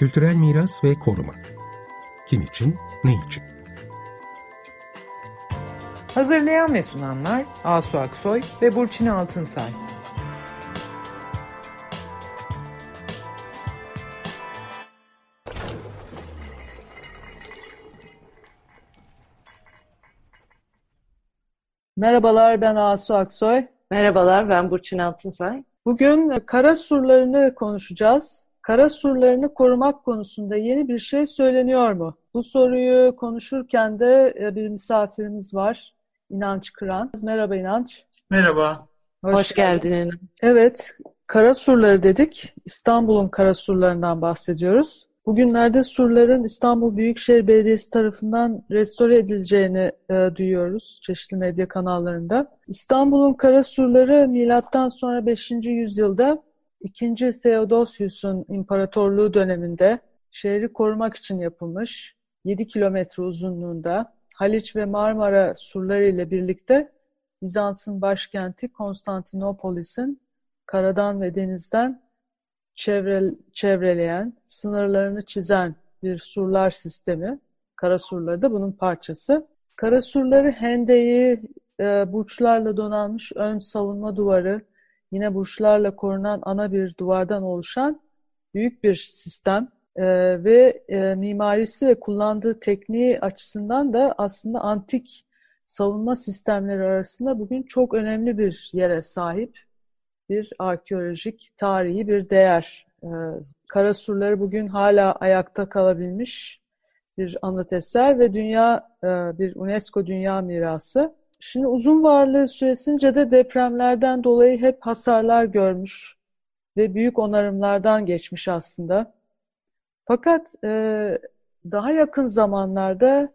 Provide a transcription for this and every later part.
Kültürel miras ve koruma. Kim için, ne için? Hazırlayan ve sunanlar Asu Aksoy ve Burçin Altınsay. Merhabalar ben Asu Aksoy. Merhabalar ben Burçin Altınsay. Bugün kara surlarını konuşacağız. Kara surlarını korumak konusunda yeni bir şey söyleniyor mu? Bu soruyu konuşurken de e, bir misafirimiz var. İnanç Kıran. Merhaba İnanç. Merhaba. Hoş, Hoş geldin İnanç. Evet, kara surları dedik. İstanbul'un kara surlarından bahsediyoruz. Bugünlerde surların İstanbul Büyükşehir Belediyesi tarafından restore edileceğini e, duyuyoruz çeşitli medya kanallarında. İstanbul'un kara surları milattan sonra 5. yüzyılda 2. Theodosius'un imparatorluğu döneminde şehri korumak için yapılmış 7 kilometre uzunluğunda Haliç ve Marmara surları ile birlikte Bizans'ın başkenti Konstantinopolis'in karadan ve denizden çevre, çevreleyen, sınırlarını çizen bir surlar sistemi. Kara surları da bunun parçası. Kara surları hendeyi, e, burçlarla donanmış ön savunma duvarı, yine burçlarla korunan ana bir duvardan oluşan büyük bir sistem e, ve e, mimarisi ve kullandığı tekniği açısından da aslında antik savunma sistemleri arasında bugün çok önemli bir yere sahip bir arkeolojik, tarihi bir değer. Ee, Kara surları bugün hala ayakta kalabilmiş bir anıt eser ve dünya e, bir UNESCO Dünya Mirası. Şimdi uzun varlığı süresince de depremlerden dolayı hep hasarlar görmüş ve büyük onarımlardan geçmiş aslında. Fakat e, daha yakın zamanlarda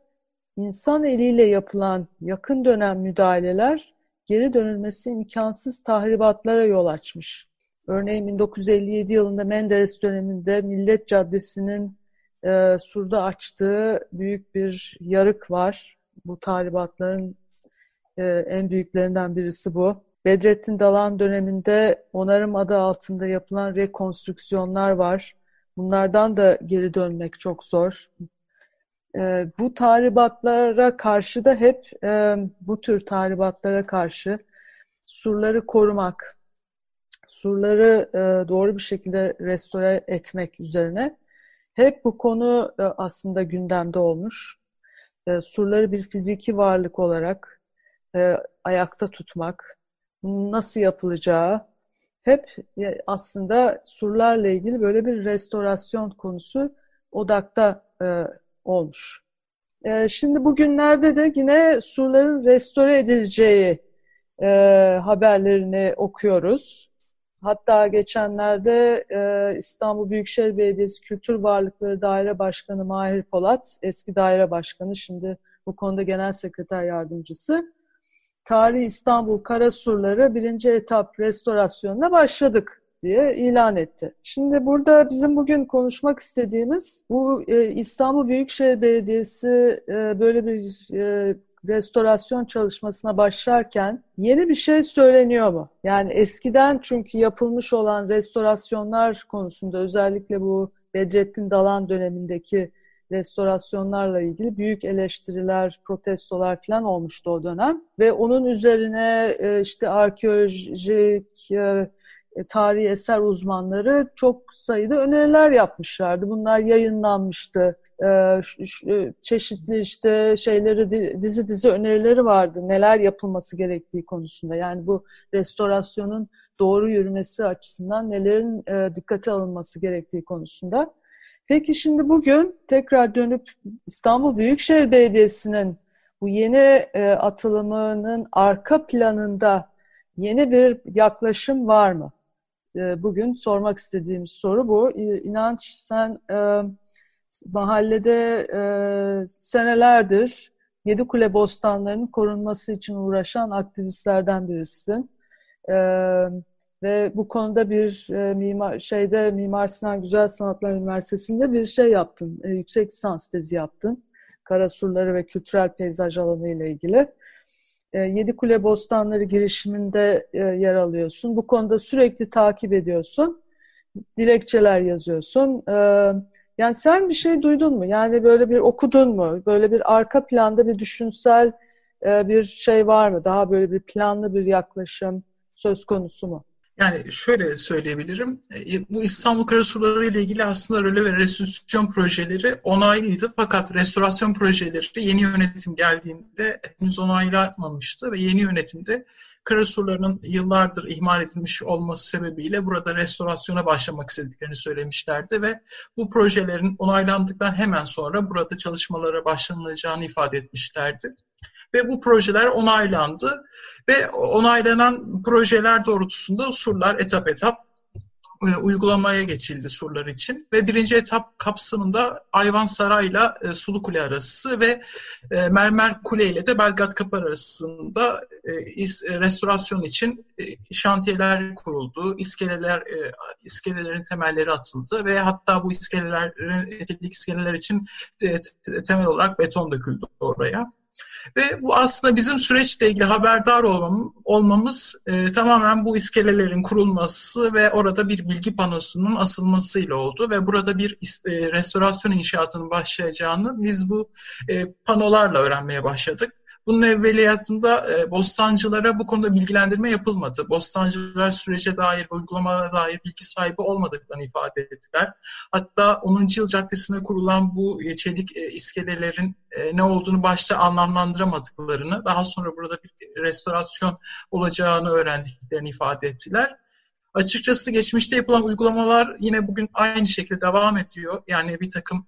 insan eliyle yapılan yakın dönem müdahaleler geri dönülmesi imkansız tahribatlara yol açmış. Örneğin 1957 yılında Menderes döneminde Millet Caddesi'nin e, surda açtığı büyük bir yarık var. Bu tahribatların e, en büyüklerinden birisi bu. Bedrettin Dalan döneminde onarım adı altında yapılan rekonstrüksiyonlar var. Bunlardan da geri dönmek çok zor. E, bu tahribatlara karşı da hep e, bu tür tahribatlara karşı surları korumak, surları e, doğru bir şekilde restore etmek üzerine hep bu konu e, aslında gündemde olmuş. E, surları bir fiziki varlık olarak e, ayakta tutmak, nasıl yapılacağı hep e, aslında surlarla ilgili böyle bir restorasyon konusu odakta e, olmuş. E, şimdi bugünlerde de yine surların restore edileceği e, haberlerini okuyoruz. Hatta geçenlerde e, İstanbul Büyükşehir Belediyesi Kültür Varlıkları Daire Başkanı Mahir Polat, eski daire başkanı, şimdi bu konuda genel sekreter yardımcısı, Tarih İstanbul Karasurları birinci etap restorasyonuna başladık diye ilan etti. Şimdi burada bizim bugün konuşmak istediğimiz bu e, İstanbul Büyükşehir Belediyesi e, böyle bir e, restorasyon çalışmasına başlarken yeni bir şey söyleniyor mu? Yani eskiden çünkü yapılmış olan restorasyonlar konusunda özellikle bu Bedrettin Dalan dönemindeki restorasyonlarla ilgili büyük eleştiriler, protestolar falan olmuştu o dönem. Ve onun üzerine e, işte arkeolojik, e, e, tarihi eser uzmanları çok sayıda öneriler yapmışlardı. Bunlar yayınlanmıştı. Çeşitli işte şeyleri dizi dizi önerileri vardı. Neler yapılması gerektiği konusunda. Yani bu restorasyonun doğru yürümesi açısından nelerin dikkate alınması gerektiği konusunda. Peki şimdi bugün tekrar dönüp İstanbul Büyükşehir Belediyesi'nin bu yeni e, atılımının arka planında yeni bir yaklaşım var mı? E, bugün sormak istediğimiz soru bu. E, inanç sen e, mahallede e, senelerdir Yedikule bostanlarının korunması için uğraşan aktivistlerden birisin. E, ve bu konuda bir e, mimar şeyde Mimar Sinan Güzel Sanatlar Üniversitesi'nde bir şey yaptın. E, yüksek lisans tezi yaptın. Karasurları ve kültürel peyzaj alanı ile ilgili. E, Yedi Kule Bostanları girişiminde e, yer alıyorsun. Bu konuda sürekli takip ediyorsun. Dilekçeler yazıyorsun. E, Yani sen bir şey duydun mu? Yani böyle bir okudun mu? Böyle bir arka planda bir düşünsel e, bir şey var mı? Daha böyle bir planlı bir yaklaşım söz konusu mu? Yani şöyle söyleyebilirim. E, bu İstanbul Karasurları ile ilgili aslında röle ve restitüsyon projeleri onaylıydı. Fakat restorasyon projeleri yeni yönetim geldiğinde henüz onaylanmamıştı ve yeni yönetimde Karasurlarının yıllardır ihmal edilmiş olması sebebiyle burada restorasyona başlamak istediklerini söylemişlerdi ve bu projelerin onaylandıktan hemen sonra burada çalışmalara başlanılacağını ifade etmişlerdi ve bu projeler onaylandı ve onaylanan projeler doğrultusunda surlar etap etap e, uygulamaya geçildi surlar için ve birinci etap kapsamında Ayvansaray ile e, Sulu Kule arası ve e, Mermer Kule ile de Belgrad Kapı arasında restorasyon için şantiyeler kuruldu, iskeleler iskelelerin temelleri atıldı ve hatta bu iskelelerin eteklik iskeleler için temel olarak beton döküldü oraya. Ve bu aslında bizim süreçle ilgili haberdar olmam, olmamız e, tamamen bu iskelelerin kurulması ve orada bir bilgi panosunun asılmasıyla oldu. Ve burada bir e, restorasyon inşaatının başlayacağını biz bu e, panolarla öğrenmeye başladık. Bunun evveliyatında e, bostancılara bu konuda bilgilendirme yapılmadı. Bostancılar sürece dair, uygulamalara dair bilgi sahibi olmadıklarını ifade ettiler. Hatta 10. Yıl Caddesi'ne kurulan bu çelik e, iskelelerin e, ne olduğunu başta anlamlandıramadıklarını, daha sonra burada bir restorasyon olacağını öğrendiklerini ifade ettiler. Açıkçası geçmişte yapılan uygulamalar yine bugün aynı şekilde devam ediyor. Yani bir takım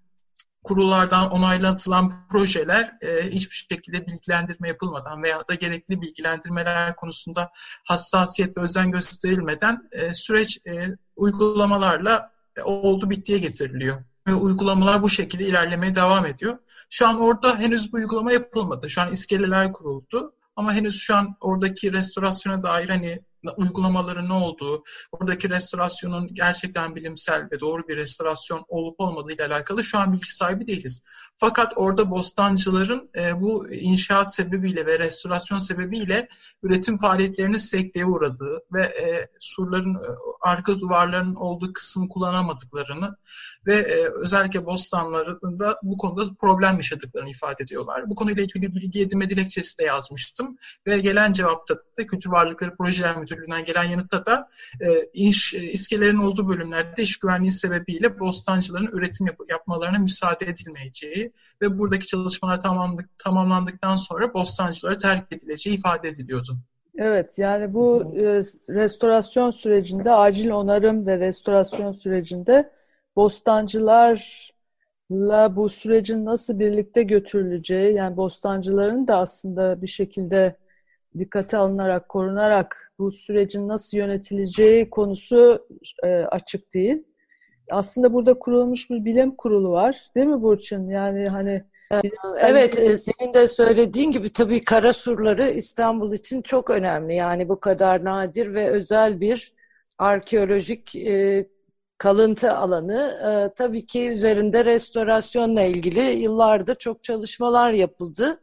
kurullardan onaylatılan projeler e, hiçbir şekilde bilgilendirme yapılmadan veya da gerekli bilgilendirmeler konusunda hassasiyet ve özen gösterilmeden e, süreç e, uygulamalarla e, oldu bittiye getiriliyor. Ve uygulamalar bu şekilde ilerlemeye devam ediyor. Şu an orada henüz bu uygulama yapılmadı. Şu an iskeleler kuruldu. Ama henüz şu an oradaki restorasyona dair hani uygulamaların ne olduğu, buradaki restorasyonun gerçekten bilimsel ve doğru bir restorasyon olup olmadığı ile alakalı şu an bilgi sahibi değiliz. Fakat orada bostancıların e, bu inşaat sebebiyle ve restorasyon sebebiyle üretim faaliyetlerinin sekteye uğradığı ve e, surların e, arka duvarlarının olduğu kısmı kullanamadıklarını ve e, özellikle bostanlarında bu konuda problem yaşadıklarını ifade ediyorlar. Bu konuyla ilgili bilgi edinme dilekçesi de yazmıştım ve gelen cevapta da Kültür Varlıkları Projeler Müdürlüğü'nden gelen yanıtta da e, iş, e, iskelerin olduğu bölümlerde iş güvenliği sebebiyle bostancıların üretim yap- yapmalarına müsaade edilmeyeceği ve buradaki çalışmalar tamamlandık, tamamlandıktan sonra bostancılara terk edileceği ifade ediliyordu. Evet, yani bu e, restorasyon sürecinde, acil onarım ve restorasyon sürecinde bostancılarla bu sürecin nasıl birlikte götürüleceği, yani bostancıların da aslında bir şekilde dikkate alınarak, korunarak bu sürecin nasıl yönetileceği konusu e, açık değil. Aslında burada kurulmuş bir bilim kurulu var, değil mi Burçin? Yani hani Evet, e, senin de söylediğin gibi tabii kara surları İstanbul için çok önemli. Yani bu kadar nadir ve özel bir arkeolojik e, kalıntı alanı. E, tabii ki üzerinde restorasyonla ilgili yıllarda çok çalışmalar yapıldı.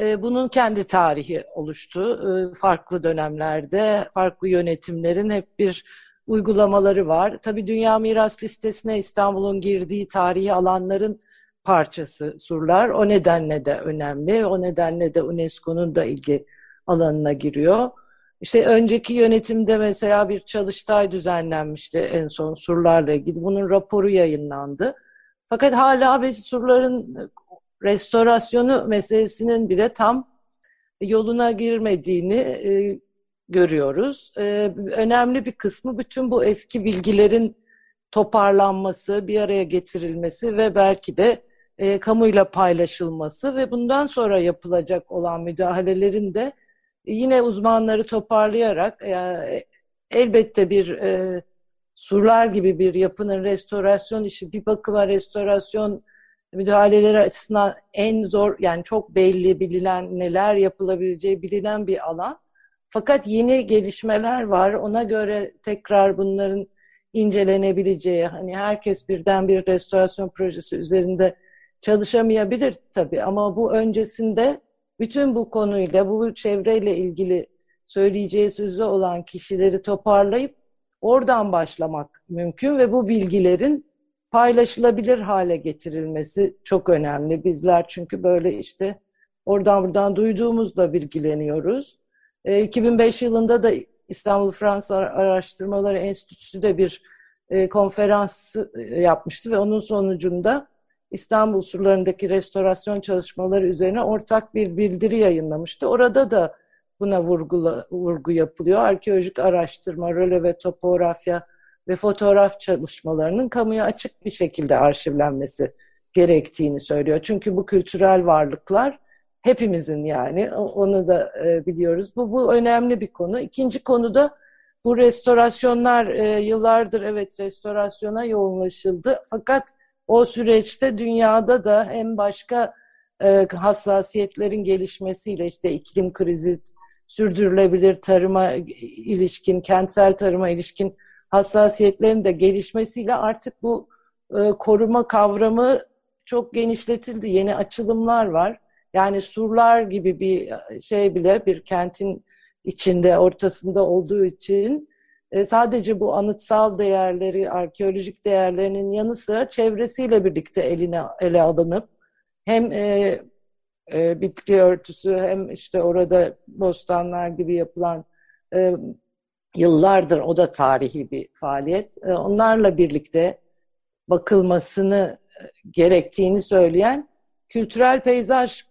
E, bunun kendi tarihi oluştu. E, farklı dönemlerde, farklı yönetimlerin hep bir uygulamaları var. Tabii Dünya Miras Listesi'ne İstanbul'un girdiği tarihi alanların parçası surlar. O nedenle de önemli. O nedenle de UNESCO'nun da ilgi alanına giriyor. İşte önceki yönetimde mesela bir çalıştay düzenlenmişti en son surlarla ilgili. Bunun raporu yayınlandı. Fakat hala biz surların restorasyonu meselesinin bile tam yoluna girmediğini e, görüyoruz. E, önemli bir kısmı bütün bu eski bilgilerin toparlanması, bir araya getirilmesi ve belki de e, kamuyla paylaşılması ve bundan sonra yapılacak olan müdahalelerin de yine uzmanları toparlayarak e, elbette bir e, surlar gibi bir yapının restorasyon işi bir bakıma restorasyon müdahaleleri açısından en zor yani çok belli bilinen neler yapılabileceği bilinen bir alan. Fakat yeni gelişmeler var. Ona göre tekrar bunların incelenebileceği hani herkes birden bir restorasyon projesi üzerinde çalışamayabilir tabii ama bu öncesinde bütün bu konuyla, bu çevreyle ilgili söyleyeceği sözü olan kişileri toparlayıp oradan başlamak mümkün ve bu bilgilerin paylaşılabilir hale getirilmesi çok önemli. Bizler çünkü böyle işte oradan buradan duyduğumuzla bilgileniyoruz. 2005 e, yılında da İstanbul Fransız Araştırmaları Enstitüsü de bir e, konferans e, yapmıştı ve onun sonucunda İstanbul surlarındaki restorasyon çalışmaları üzerine ortak bir bildiri yayınlamıştı. Orada da buna vurgula, vurgu yapılıyor. Arkeolojik araştırma, röle ve topografya ve fotoğraf çalışmalarının kamuya açık bir şekilde arşivlenmesi gerektiğini söylüyor. Çünkü bu kültürel varlıklar hepimizin yani onu da e, biliyoruz. Bu, bu önemli bir konu. İkinci konu da bu restorasyonlar e, yıllardır evet restorasyona yoğunlaşıldı. Fakat o süreçte dünyada da hem başka e, hassasiyetlerin gelişmesiyle işte iklim krizi, sürdürülebilir tarıma ilişkin, kentsel tarıma ilişkin hassasiyetlerin de gelişmesiyle artık bu koruma kavramı çok genişletildi. Yeni açılımlar var. Yani surlar gibi bir şey bile bir kentin içinde, ortasında olduğu için e, sadece bu anıtsal değerleri, arkeolojik değerlerinin yanı sıra çevresiyle birlikte eline ele alınıp hem e, e, bitki örtüsü hem işte orada bostanlar gibi yapılan e, yıllardır o da tarihi bir faaliyet. E, onlarla birlikte bakılmasını e, gerektiğini söyleyen kültürel peyzaj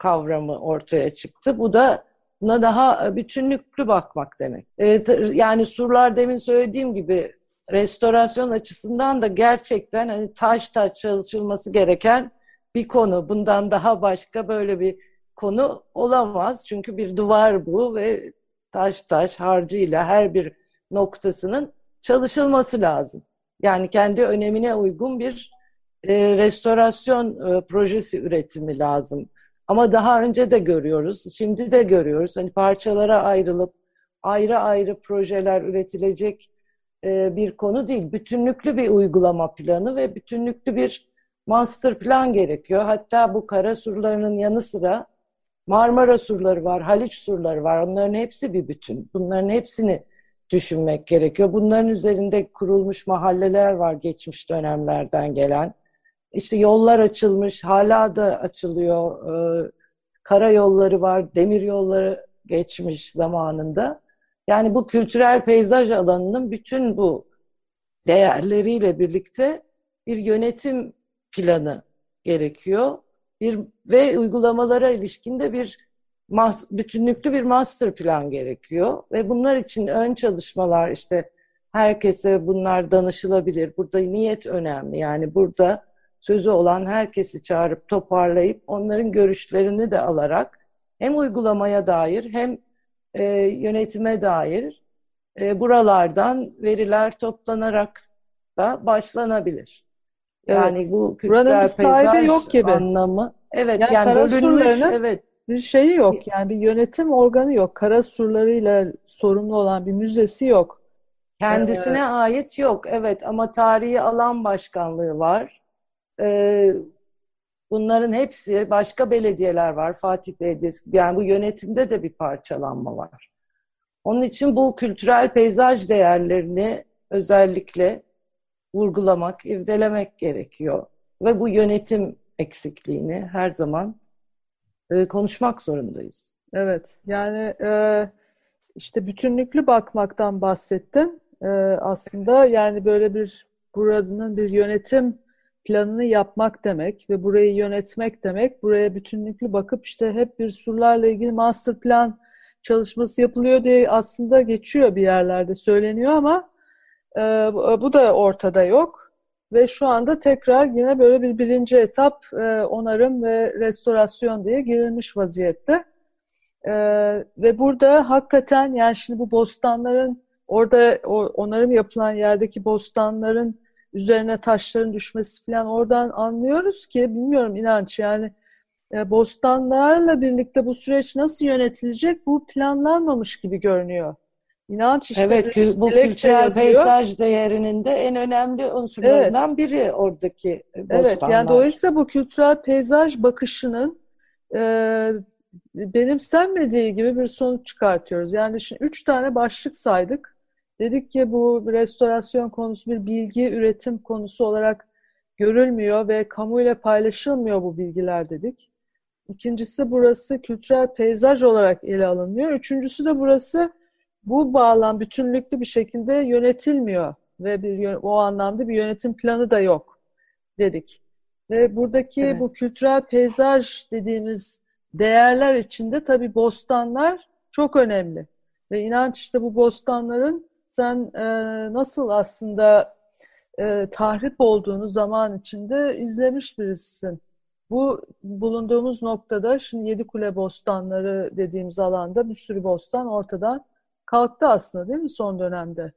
kavramı ortaya çıktı. Bu da buna daha e, bütünlüklü bakmak demek. E, yani surlar demin söylediğim gibi restorasyon açısından da gerçekten hani taş taş çalışılması gereken bir konu. Bundan daha başka böyle bir konu olamaz. Çünkü bir duvar bu ve taş taş harcıyla her bir noktasının çalışılması lazım. Yani kendi önemine uygun bir e, restorasyon projesi üretimi lazım. Ama daha önce de görüyoruz, şimdi de görüyoruz. Hani parçalara ayrılıp ayrı ayrı projeler üretilecek e, bir konu değil. Bütünlüklü bir uygulama planı ve bütünlüklü bir master plan gerekiyor. Hatta bu kara surlarının yanı sıra Marmara surları var, Haliç surları var. Onların hepsi bir bütün. Bunların hepsini düşünmek gerekiyor. Bunların üzerinde kurulmuş mahalleler var geçmiş dönemlerden gelen. İşte yollar açılmış, hala da açılıyor. Ee, karayolları var, demir yolları geçmiş zamanında. Yani bu kültürel peyzaj alanının bütün bu değerleriyle birlikte bir yönetim planı gerekiyor. Bir ve uygulamalara ilişkinde bir mas, bütünlüklü bir master plan gerekiyor ve bunlar için ön çalışmalar işte herkese bunlar danışılabilir. Burada niyet önemli. Yani burada sözü olan herkesi çağırıp toparlayıp onların görüşlerini de alarak hem uygulamaya dair hem e, yönetime dair e, buralardan veriler toplanarak da başlanabilir. Yani evet. bu kültürel peyzaj yok gibi. anlamı. Evet yani, yani bölünmüş. Evet. Bir şeyi yok yani bir yönetim organı yok. Kara surlarıyla sorumlu olan bir müzesi yok. Kendisine ee, ait yok evet ama tarihi alan başkanlığı var. Ee, bunların hepsi başka belediyeler var. Fatih Belediyesi yani bu yönetimde de bir parçalanma var. Onun için bu kültürel peyzaj değerlerini özellikle vurgulamak, irdelemek gerekiyor. Ve bu yönetim eksikliğini her zaman e, konuşmak zorundayız. Evet, yani e, işte bütünlüklü bakmaktan bahsettim. E, aslında yani böyle bir buranın bir yönetim planını yapmak demek ve burayı yönetmek demek. Buraya bütünlüklü bakıp işte hep bir surlarla ilgili master plan çalışması yapılıyor diye aslında geçiyor bir yerlerde söyleniyor ama e, bu da ortada yok. Ve şu anda tekrar yine böyle bir birinci etap e, onarım ve restorasyon diye girilmiş vaziyette. E, ve burada hakikaten yani şimdi bu bostanların orada o, onarım yapılan yerdeki bostanların üzerine taşların düşmesi falan oradan anlıyoruz ki bilmiyorum inanç yani e, bostanlarla birlikte bu süreç nasıl yönetilecek bu planlanmamış gibi görünüyor. İnanç işte evet, kül, bu kültürel peyzaj değerinin de en önemli unsurlarından evet. biri oradaki bostanlar. Evet, yani dolayısıyla bu kültürel peyzaj bakışının e, benimsenmediği gibi bir sonuç çıkartıyoruz. Yani şimdi üç tane başlık saydık. Dedik ki bu restorasyon konusu bir bilgi üretim konusu olarak görülmüyor ve kamuyla paylaşılmıyor bu bilgiler dedik. İkincisi burası kültürel peyzaj olarak ele alınmıyor. Üçüncüsü de burası bu bağlam bütünlüklü bir şekilde yönetilmiyor ve bir o anlamda bir yönetim planı da yok dedik. Ve buradaki evet. bu kültürel peyzaj dediğimiz değerler içinde tabii bostanlar çok önemli. Ve inanç işte bu bostanların sen e, nasıl aslında e, tahrip olduğunu zaman içinde izlemiş birisin. Bu bulunduğumuz noktada şimdi Yedi Kule bostanları dediğimiz alanda bir sürü bostan ortadan kalktı aslında değil mi son dönemde?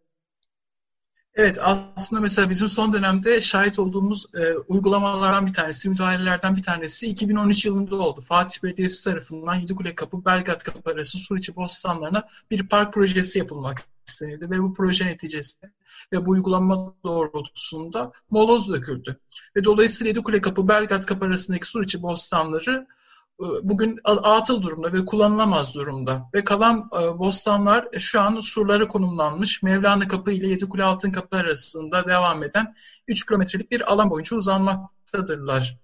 Evet aslında mesela bizim son dönemde şahit olduğumuz e, uygulamalardan bir tanesi, müdahalelerden bir tanesi 2013 yılında oldu. Fatih Belediyesi tarafından Yedikule Kapı, Belgrad Kapı arası Suriçi Bostanlarına bir park projesi yapılmak istenildi ve bu proje neticesinde ve bu uygulama doğrultusunda moloz döküldü. Ve dolayısıyla Yedikule Kapı, Belgrad Kapı arasındaki Suriçi Bostanları bugün atıl durumda ve kullanılamaz durumda. Ve kalan e, bostanlar şu an surlara konumlanmış. Mevlana Kapı ile Yedikule Altın Kapı arasında devam eden 3 kilometrelik bir alan boyunca uzanmaktadırlar.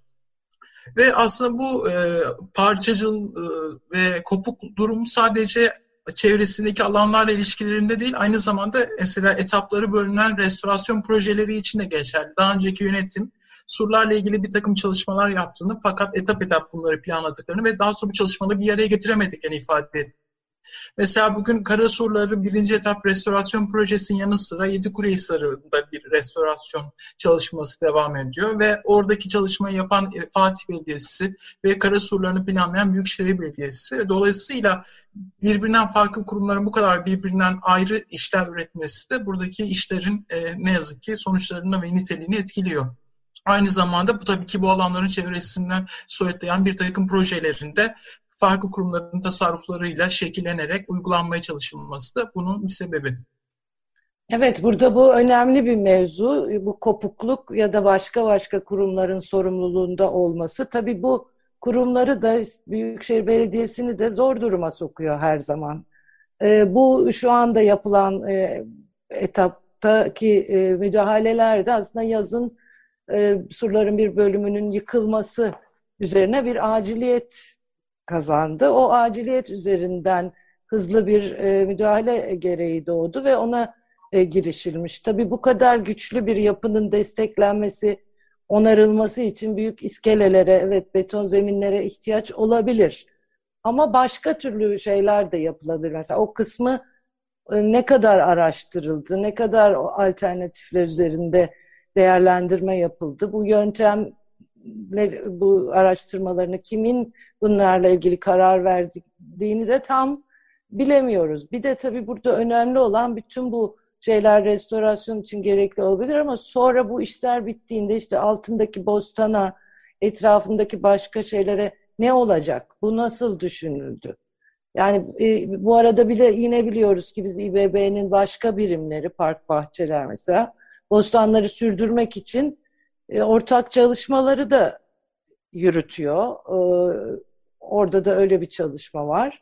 Ve aslında bu e, parçacıl e, ve kopuk durum sadece çevresindeki alanlarla ilişkilerinde değil, aynı zamanda mesela etapları bölünen restorasyon projeleri için de geçerli. Daha önceki yönetim surlarla ilgili bir takım çalışmalar yaptığını fakat etap etap bunları planladıklarını ve daha sonra bu çalışmaları bir araya getiremediklerini ifade etti. Mesela bugün Kara Surları birinci etap restorasyon projesinin yanı sıra Yedikulehisarı'nda bir restorasyon çalışması devam ediyor ve oradaki çalışmayı yapan e, Fatih Belediyesi ve Kara Surlarını planlayan Büyükşehir Belediyesi. Dolayısıyla birbirinden farklı kurumların bu kadar birbirinden ayrı işler üretmesi de buradaki işlerin e, ne yazık ki sonuçlarını ve niteliğini etkiliyor. Aynı zamanda bu tabii ki bu alanların çevresinden soyutlayan bir takım projelerinde farklı kurumların tasarruflarıyla şekillenerek uygulanmaya çalışılması da bunun bir sebebi. Evet, burada bu önemli bir mevzu. Bu kopukluk ya da başka başka kurumların sorumluluğunda olması. Tabii bu kurumları da Büyükşehir Belediyesi'ni de zor duruma sokuyor her zaman. E, bu şu anda yapılan e, etaptaki e, müdahaleler de aslında yazın e, surların bir bölümünün yıkılması üzerine bir aciliyet kazandı. O aciliyet üzerinden hızlı bir e, müdahale gereği doğdu ve ona e, girişilmiş. Tabii bu kadar güçlü bir yapının desteklenmesi, onarılması için büyük iskelelere, evet beton zeminlere ihtiyaç olabilir. Ama başka türlü şeyler de yapılabilir. Mesela o kısmı e, ne kadar araştırıldı, ne kadar alternatifler üzerinde değerlendirme yapıldı. Bu yöntem bu araştırmalarını kimin bunlarla ilgili karar verdiğini de tam bilemiyoruz. Bir de tabii burada önemli olan bütün bu şeyler restorasyon için gerekli olabilir ama sonra bu işler bittiğinde işte altındaki bostana, etrafındaki başka şeylere ne olacak? Bu nasıl düşünüldü? Yani e, bu arada bile yine biliyoruz ki biz İBB'nin başka birimleri, park bahçeler mesela, bostanları sürdürmek için e, ortak çalışmaları da yürütüyor. E, orada da öyle bir çalışma var.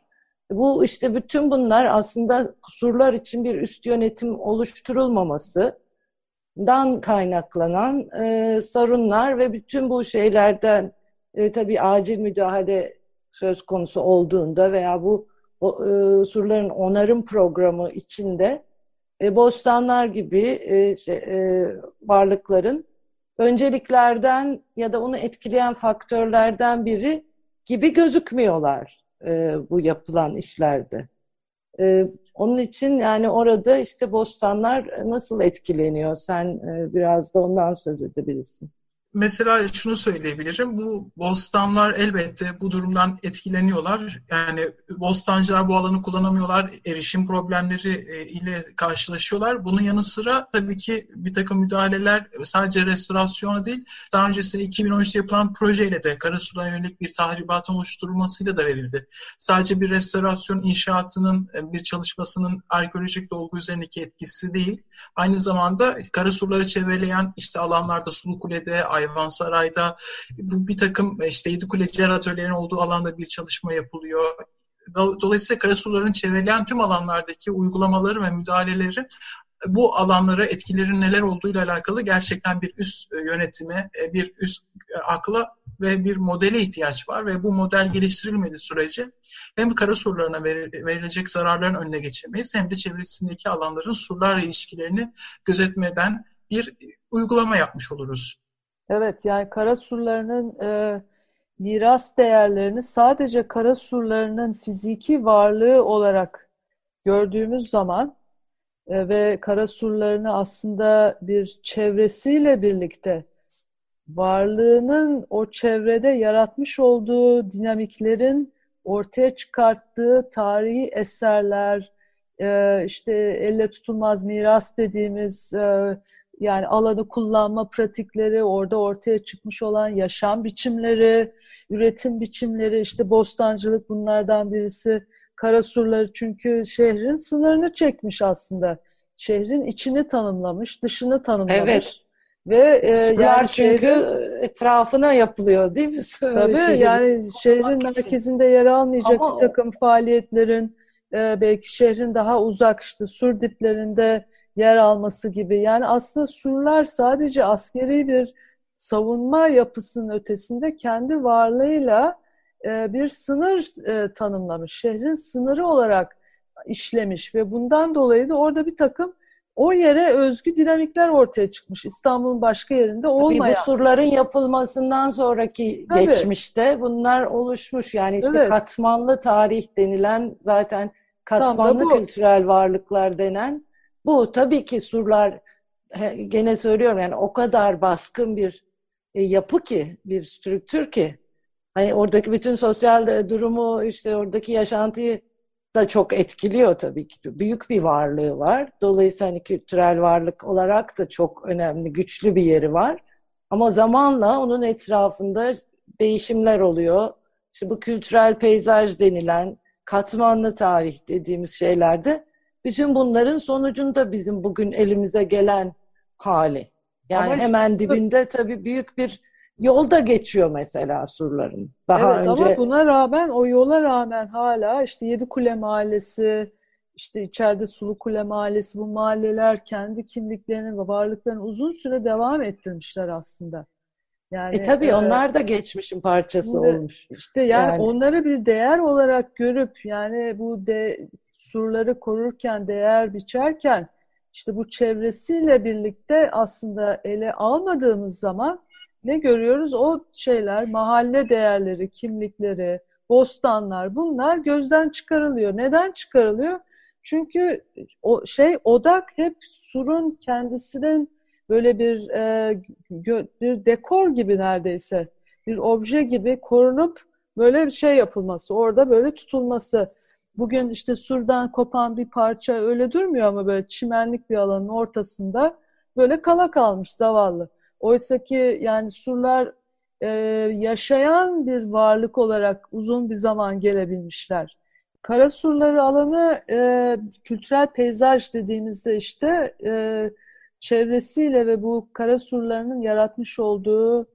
Bu işte bütün bunlar aslında kusurlar için bir üst yönetim oluşturulmamasından kaynaklanan e, sorunlar ve bütün bu şeylerden e, tabii acil müdahale söz konusu olduğunda veya bu o, e, surların onarım programı içinde e, bostanlar gibi e, şey, e, varlıkların önceliklerden ya da onu etkileyen faktörlerden biri gibi gözükmüyorlar e, bu yapılan işlerde. Onun için yani orada işte bostanlar nasıl etkileniyor? Sen biraz da ondan söz edebilirsin. Mesela şunu söyleyebilirim. Bu bostanlar elbette bu durumdan etkileniyorlar. Yani bostancılar bu alanı kullanamıyorlar. Erişim problemleri e, ile karşılaşıyorlar. Bunun yanı sıra tabii ki bir takım müdahaleler sadece restorasyona değil, daha öncesinde 2013'te yapılan projeyle de Karasu'dan yönelik bir tahribatın oluşturulmasıyla da verildi. Sadece bir restorasyon inşaatının e, bir çalışmasının arkeolojik dolgu üzerindeki etkisi değil, aynı zamanda Karasurları çevreleyen işte alanlarda Sulu Kule'de, Ayvansaray'da bu bir takım işte Yedikule Cer atölyelerinin olduğu alanda bir çalışma yapılıyor. Dolayısıyla karasuların çevreleyen tüm alanlardaki uygulamaları ve müdahaleleri bu alanlara etkilerin neler olduğuyla alakalı gerçekten bir üst yönetime, bir üst akla ve bir modele ihtiyaç var ve bu model geliştirilmediği sürece hem kara surlarına verilecek zararların önüne geçemeyiz hem de çevresindeki alanların surlarla ilişkilerini gözetmeden bir uygulama yapmış oluruz. Evet yani kara surlarının e, miras değerlerini sadece kara surlarının fiziki varlığı olarak gördüğümüz zaman e, ve kara surlarını aslında bir çevresiyle birlikte varlığının o çevrede yaratmış olduğu dinamiklerin ortaya çıkarttığı tarihi eserler, e, işte elle tutulmaz miras dediğimiz e, yani alanı kullanma pratikleri, orada ortaya çıkmış olan yaşam biçimleri, üretim biçimleri, işte bostancılık bunlardan birisi. Karasurları çünkü şehrin sınırını çekmiş aslında. Şehrin içini tanımlamış, dışını tanımlamış. Evet. Ve e, yani çünkü şehrin, etrafına yapılıyor değil mi? Tabii şehrin, yani şehrin merkezinde yer almayacak Ama bir takım faaliyetlerin e, belki şehrin daha uzak işte sur diplerinde yer alması gibi. Yani aslında surlar sadece askeri bir savunma yapısının ötesinde kendi varlığıyla e, bir sınır e, tanımlamış. Şehrin sınırı olarak işlemiş ve bundan dolayı da orada bir takım o yere özgü dinamikler ortaya çıkmış. İstanbul'un başka yerinde olmayan. Tabii bu surların yapılmasından sonraki Tabii. geçmişte bunlar oluşmuş. Yani işte evet. katmanlı tarih denilen zaten katmanlı kültürel varlıklar denen bu tabii ki surlar gene söylüyorum yani o kadar baskın bir e, yapı ki, bir strüktür ki hani oradaki bütün sosyal durumu işte oradaki yaşantıyı da çok etkiliyor tabii ki. Büyük bir varlığı var. Dolayısıyla hani kültürel varlık olarak da çok önemli, güçlü bir yeri var. Ama zamanla onun etrafında değişimler oluyor. İşte bu kültürel peyzaj denilen katmanlı tarih dediğimiz şeylerde bütün bunların sonucunda bizim bugün elimize gelen hali. Yani ama hemen işte, dibinde tabii büyük bir yolda geçiyor mesela surların. Daha evet, önce... ama buna rağmen o yola rağmen hala işte Yedi Kule Mahallesi, işte içeride Sulu Kule Mahallesi bu mahalleler kendi kimliklerini ve varlıklarını uzun süre devam ettirmişler aslında. Yani e tabii e, onlar da geçmişin parçası de, olmuş. İşte yani, yani onları bir değer olarak görüp yani bu de surları korurken, değer biçerken işte bu çevresiyle birlikte aslında ele almadığımız zaman ne görüyoruz? O şeyler, mahalle değerleri, kimlikleri, bostanlar bunlar gözden çıkarılıyor. Neden çıkarılıyor? Çünkü o şey odak hep surun kendisinin böyle bir e, bir dekor gibi neredeyse bir obje gibi korunup böyle bir şey yapılması, orada böyle tutulması. Bugün işte surdan kopan bir parça öyle durmuyor ama böyle çimenlik bir alanın ortasında böyle kala kalmış zavallı. Oysa ki yani surlar e, yaşayan bir varlık olarak uzun bir zaman gelebilmişler. Kara surları alanı e, kültürel peyzaj dediğimizde işte e, çevresiyle ve bu kara surlarının yaratmış olduğu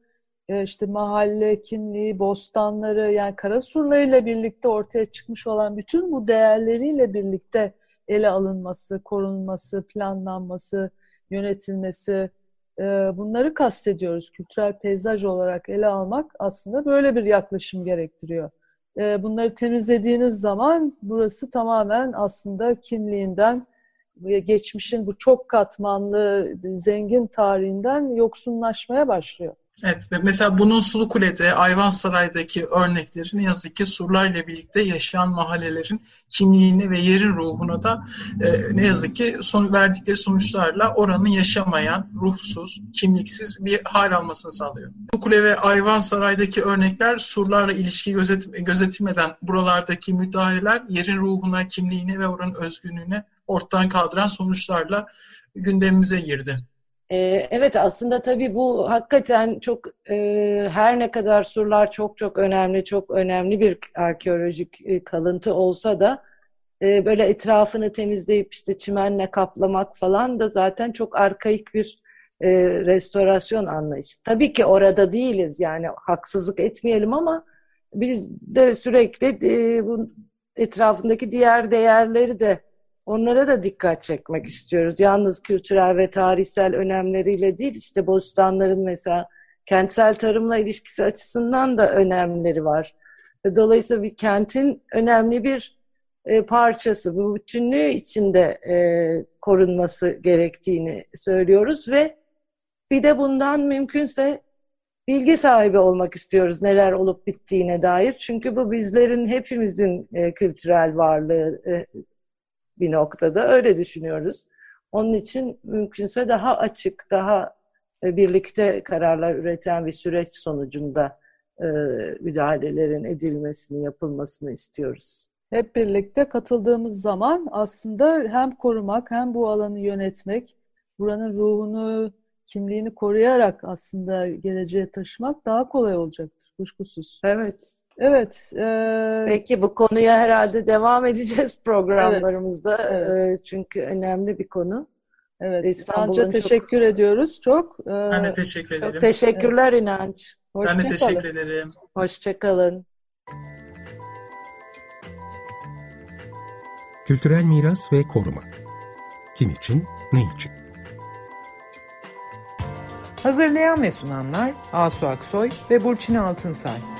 işte mahalle kimliği, bostanları yani Karasurlarıyla birlikte ortaya çıkmış olan bütün bu değerleriyle birlikte ele alınması, korunması, planlanması, yönetilmesi e, bunları kastediyoruz. Kültürel peyzaj olarak ele almak aslında böyle bir yaklaşım gerektiriyor. E, bunları temizlediğiniz zaman burası tamamen aslında kimliğinden geçmişin bu çok katmanlı, zengin tarihinden yoksunlaşmaya başlıyor. Evet ve mesela bunun Sulu Kule'de, Ayvansaray'daki örnekleri ne yazık ki surlarla birlikte yaşayan mahallelerin kimliğine ve yerin ruhuna da e, ne yazık ki son verdikleri sonuçlarla oranın yaşamayan, ruhsuz, kimliksiz bir hal almasını sağlıyor. Sulu Kule ve Ayvansaray'daki örnekler surlarla ilişki gözet, gözetilmeden buralardaki müdahaleler yerin ruhuna, kimliğine ve oranın özgünlüğüne ortadan kaldıran sonuçlarla gündemimize girdi. Ee, evet aslında tabii bu hakikaten çok e, her ne kadar surlar çok çok önemli, çok önemli bir arkeolojik e, kalıntı olsa da e, böyle etrafını temizleyip işte çimenle kaplamak falan da zaten çok arkaik bir e, restorasyon anlayışı. Tabii ki orada değiliz yani haksızlık etmeyelim ama biz de sürekli e, bu etrafındaki diğer değerleri de onlara da dikkat çekmek istiyoruz. Yalnız kültürel ve tarihsel önemleriyle değil, işte bostanların mesela kentsel tarımla ilişkisi açısından da önemleri var. Dolayısıyla bir kentin önemli bir e, parçası, bu bütünlüğü içinde e, korunması gerektiğini söylüyoruz ve bir de bundan mümkünse bilgi sahibi olmak istiyoruz neler olup bittiğine dair. Çünkü bu bizlerin hepimizin e, kültürel varlığı e, bir noktada öyle düşünüyoruz. Onun için mümkünse daha açık, daha e, birlikte kararlar üreten bir süreç sonucunda e, müdahalelerin edilmesini, yapılmasını istiyoruz. Hep birlikte katıldığımız zaman aslında hem korumak hem bu alanı yönetmek, buranın ruhunu, kimliğini koruyarak aslında geleceğe taşımak daha kolay olacaktır kuşkusuz. Evet. Evet. E... Peki bu konuya herhalde devam edeceğiz programlarımızda. Evet, evet. E, çünkü önemli bir konu. Evet. İstanbul'a teşekkür çok... ediyoruz çok. E, ben de teşekkür ederim. Çok teşekkürler evet. İnanç. Hoşça ben de teşekkür kalın. ederim. Hoşçakalın. Kültürel miras ve koruma. Kim için, ne için? Hazırlayan ve sunanlar Asu Aksoy ve Burçin Altınsay.